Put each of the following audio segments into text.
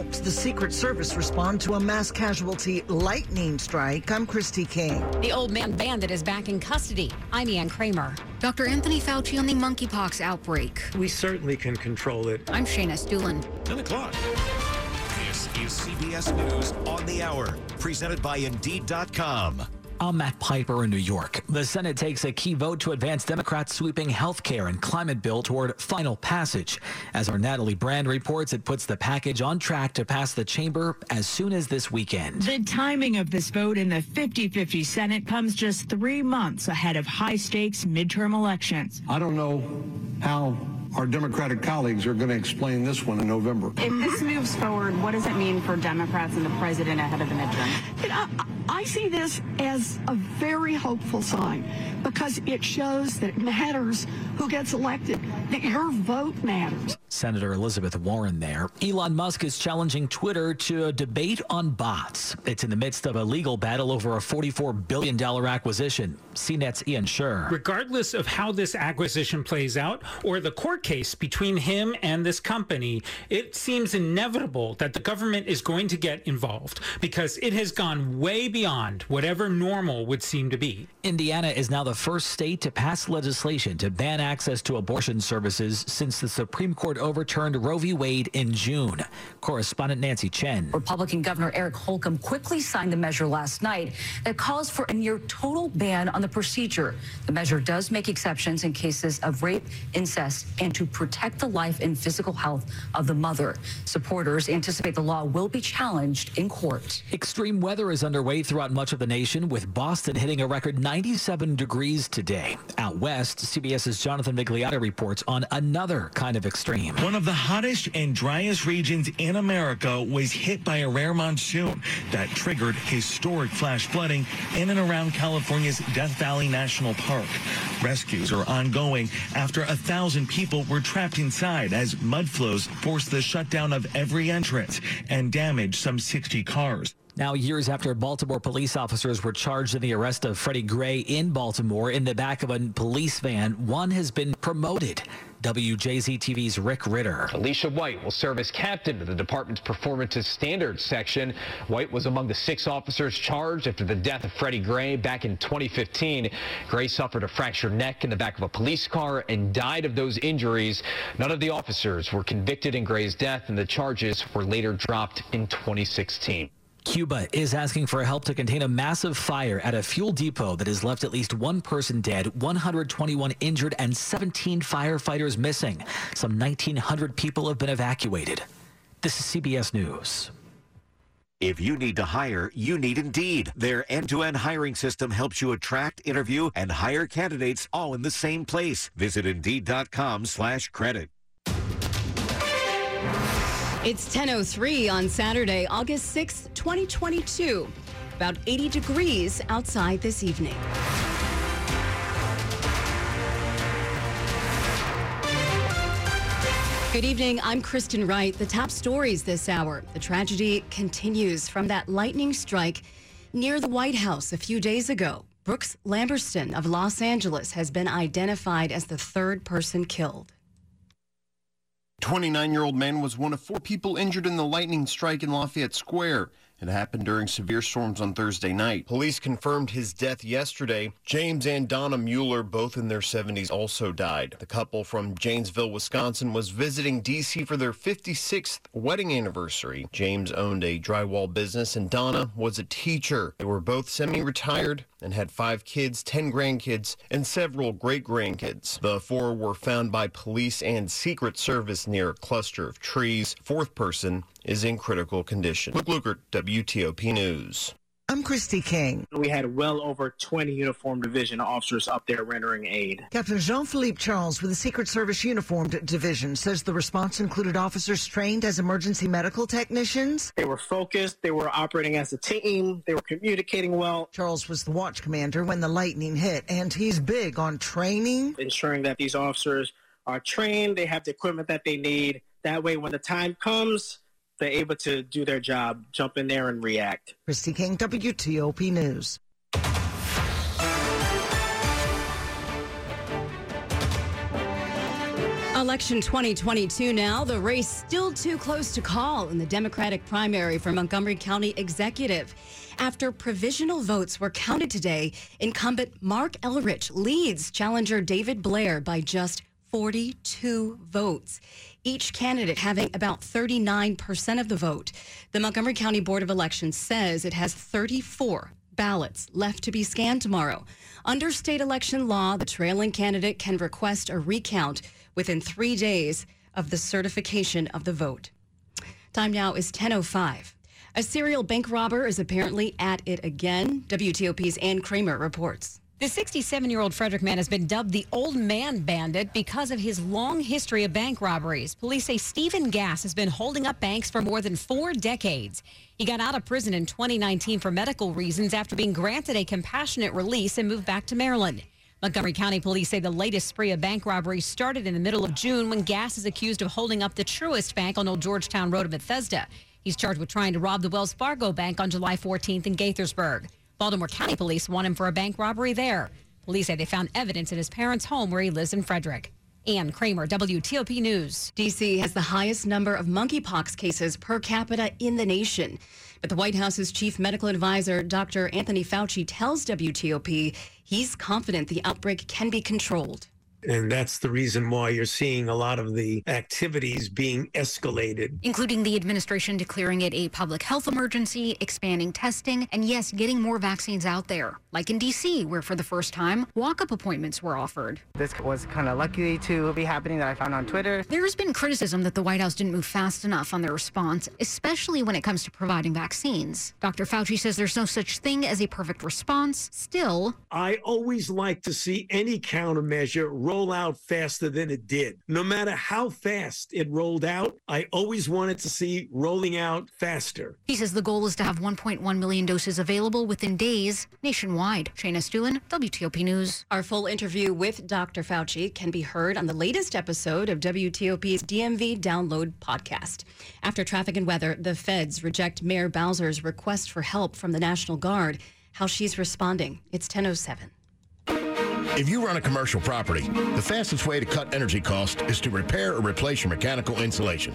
helped the Secret Service respond to a mass casualty lightning strike, I'm Christy King. The old man bandit is back in custody. I'm Ann Kramer. Dr. Anthony Fauci on the monkeypox outbreak. We certainly can control it. I'm Shayna Estulin. 10 o'clock. This is CBS News on the Hour, presented by Indeed.com. I'm Matt Piper in New York. The Senate takes a key vote to advance Democrats' sweeping health care and climate bill toward final passage. As our Natalie Brand reports, it puts the package on track to pass the chamber as soon as this weekend. The timing of this vote in the 50 50 Senate comes just three months ahead of high stakes midterm elections. I don't know how our Democratic colleagues are going to explain this one in November. If this moves forward, what does it mean for Democrats and the president ahead of the midterm? You know, I see this as a very hopeful sign because it shows that it matters who gets elected, that your vote matters. Senator Elizabeth Warren there. Elon Musk is challenging Twitter to a debate on bots. It's in the midst of a legal battle over a $44 billion acquisition. CNET's Ian Sherr. Regardless of how this acquisition plays out or the court case between him and this company, it seems inevitable that the government is going to get involved because it has gone way beyond whatever normal would seem to be. Indiana is now the first state to pass legislation to ban access to abortion services since the Supreme Court overturned Roe v. Wade in June. Correspondent Nancy Chen. Republican Governor Eric Holcomb quickly signed the measure last night that calls for a near total ban on the procedure. The measure does make exceptions in cases of rape, incest, and to protect the life and physical health of the mother. Supporters anticipate the law will be challenged in court. Extreme weather is underway throughout much of the nation, with Boston hitting a record 97 degrees today. Out west, CBS's Jonathan Vigliotti reports on another kind of extreme. One of the hottest and driest regions in America was hit by a rare monsoon that triggered historic flash flooding in and around California's Death Valley National Park. Rescues are ongoing after a thousand people were trapped inside as mud flows forced the shutdown of every entrance and damaged some 60 cars. Now, years after Baltimore police officers were charged in the arrest of Freddie Gray in Baltimore in the back of a police van, one has been promoted. WJZ TV's Rick Ritter. Alicia White will serve as captain of the department's performance standards section. White was among the six officers charged after the death of Freddie Gray back in 2015. Gray suffered a fractured neck in the back of a police car and died of those injuries. None of the officers were convicted in Gray's death, and the charges were later dropped in 2016. Cuba is asking for help to contain a massive fire at a fuel depot that has left at least one person dead, 121 injured, and 17 firefighters missing. Some 1,900 people have been evacuated. This is CBS News. If you need to hire, you need Indeed. Their end-to-end hiring system helps you attract, interview, and hire candidates all in the same place. Visit Indeed.com slash credit. It's 10.03 on Saturday, August 6th, 2022. About 80 degrees outside this evening. Good evening. I'm Kristen Wright. The top stories this hour. The tragedy continues from that lightning strike near the White House a few days ago. Brooks Lambertson of Los Angeles has been identified as the third person killed. 29 year old man was one of four people injured in the lightning strike in Lafayette Square. It happened during severe storms on Thursday night. Police confirmed his death yesterday. James and Donna Mueller, both in their 70s, also died. The couple from Janesville, Wisconsin, was visiting D.C. for their 56th wedding anniversary. James owned a drywall business and Donna was a teacher. They were both semi retired and had five kids, 10 grandkids, and several great grandkids. The four were found by police and Secret Service near a cluster of trees. Fourth person is in critical condition. Luke Lukert, WTOP News. I'm Christy King. We had well over 20 uniformed division officers up there rendering aid. Captain Jean Philippe Charles with the Secret Service Uniformed Division says the response included officers trained as emergency medical technicians. They were focused, they were operating as a team, they were communicating well. Charles was the watch commander when the lightning hit, and he's big on training, ensuring that these officers are trained, they have the equipment that they need That way, when the time comes, they're able to do their job, jump in there and react. Christy King, WTOP News. Election 2022 now. The race still too close to call in the Democratic primary for Montgomery County Executive. After provisional votes were counted today, incumbent Marc Elrich leads challenger David Blair by just 42 votes, each candidate having about 39% of the vote. The Montgomery County Board of Elections says it has 34 ballots left to be scanned tomorrow. Under state election law, the trailing candidate can request a recount within three days of the certification of the vote. Time now is 10.05. A serial bank robber is apparently at it again. WTOP's Ann Kramer reports. The 67 year old Frederick man has been dubbed the Old Man Bandit because of his long history of bank robberies. Police say Stephen Gass has been holding up banks for more than four decades. He got out of prison in 2019 for medical reasons after being granted a compassionate release and moved back to Maryland. Montgomery County police say the latest spree of bank robberies started in the middle of June when Gass is accused of holding up the Truist Bank on Old Georgetown Road in Bethesda. He's charged with trying to rob the Wells Fargo Bank on July 14th in Gaithersburg. Baltimore County police want him for a bank robbery there. Police say they found evidence in his parents' home where he lives in Frederick. Ann Kramer, WTOP News. D.C. has the highest number of monkeypox cases per capita in the nation. But the White House's chief medical advisor, Dr. Anthony Fauci, tells WTOP he's confident the outbreak can be controlled. And that's the reason why you're seeing a lot of the activities being escalated. Including the administration declaring it a public health emergency, expanding testing, and yes, getting more vaccines out there. Like in D.C., where for the first time, walk up appointments were offered. This was kind of lucky to be happening that I found on Twitter. There has been criticism that the White House didn't move fast enough on their response, especially when it comes to providing vaccines. Dr. Fauci says there's no such thing as a perfect response. Still, I always like to see any countermeasure roll out faster than it did. No matter how fast it rolled out, I always wanted to see rolling out faster. He says the goal is to have 1.1 million doses available within days nationwide. Shayna Estulin, WTOP News. Our full interview with Dr. Fauci can be heard on the latest episode of WTOP's DMV Download podcast. After traffic and weather, the feds reject Mayor Bowser's request for help from the National Guard. How she's responding. It's 1007. If you run a commercial property, the fastest way to cut energy costs is to repair or replace your mechanical insulation.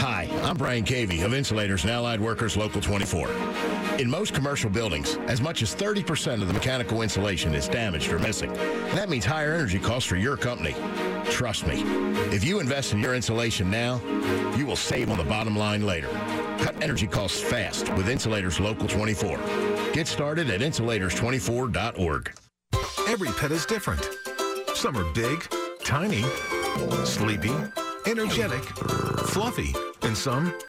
Hi, I'm Brian Cavey of Insulators and Allied Workers Local 24. In most commercial buildings, as much as 30% of the mechanical insulation is damaged or missing. That means higher energy costs for your company. Trust me, if you invest in your insulation now, you will save on the bottom line later. Cut energy costs fast with Insulators Local 24. Get started at insulators24.org. Every pet is different. Some are big, tiny, sleepy, energetic, fluffy, and some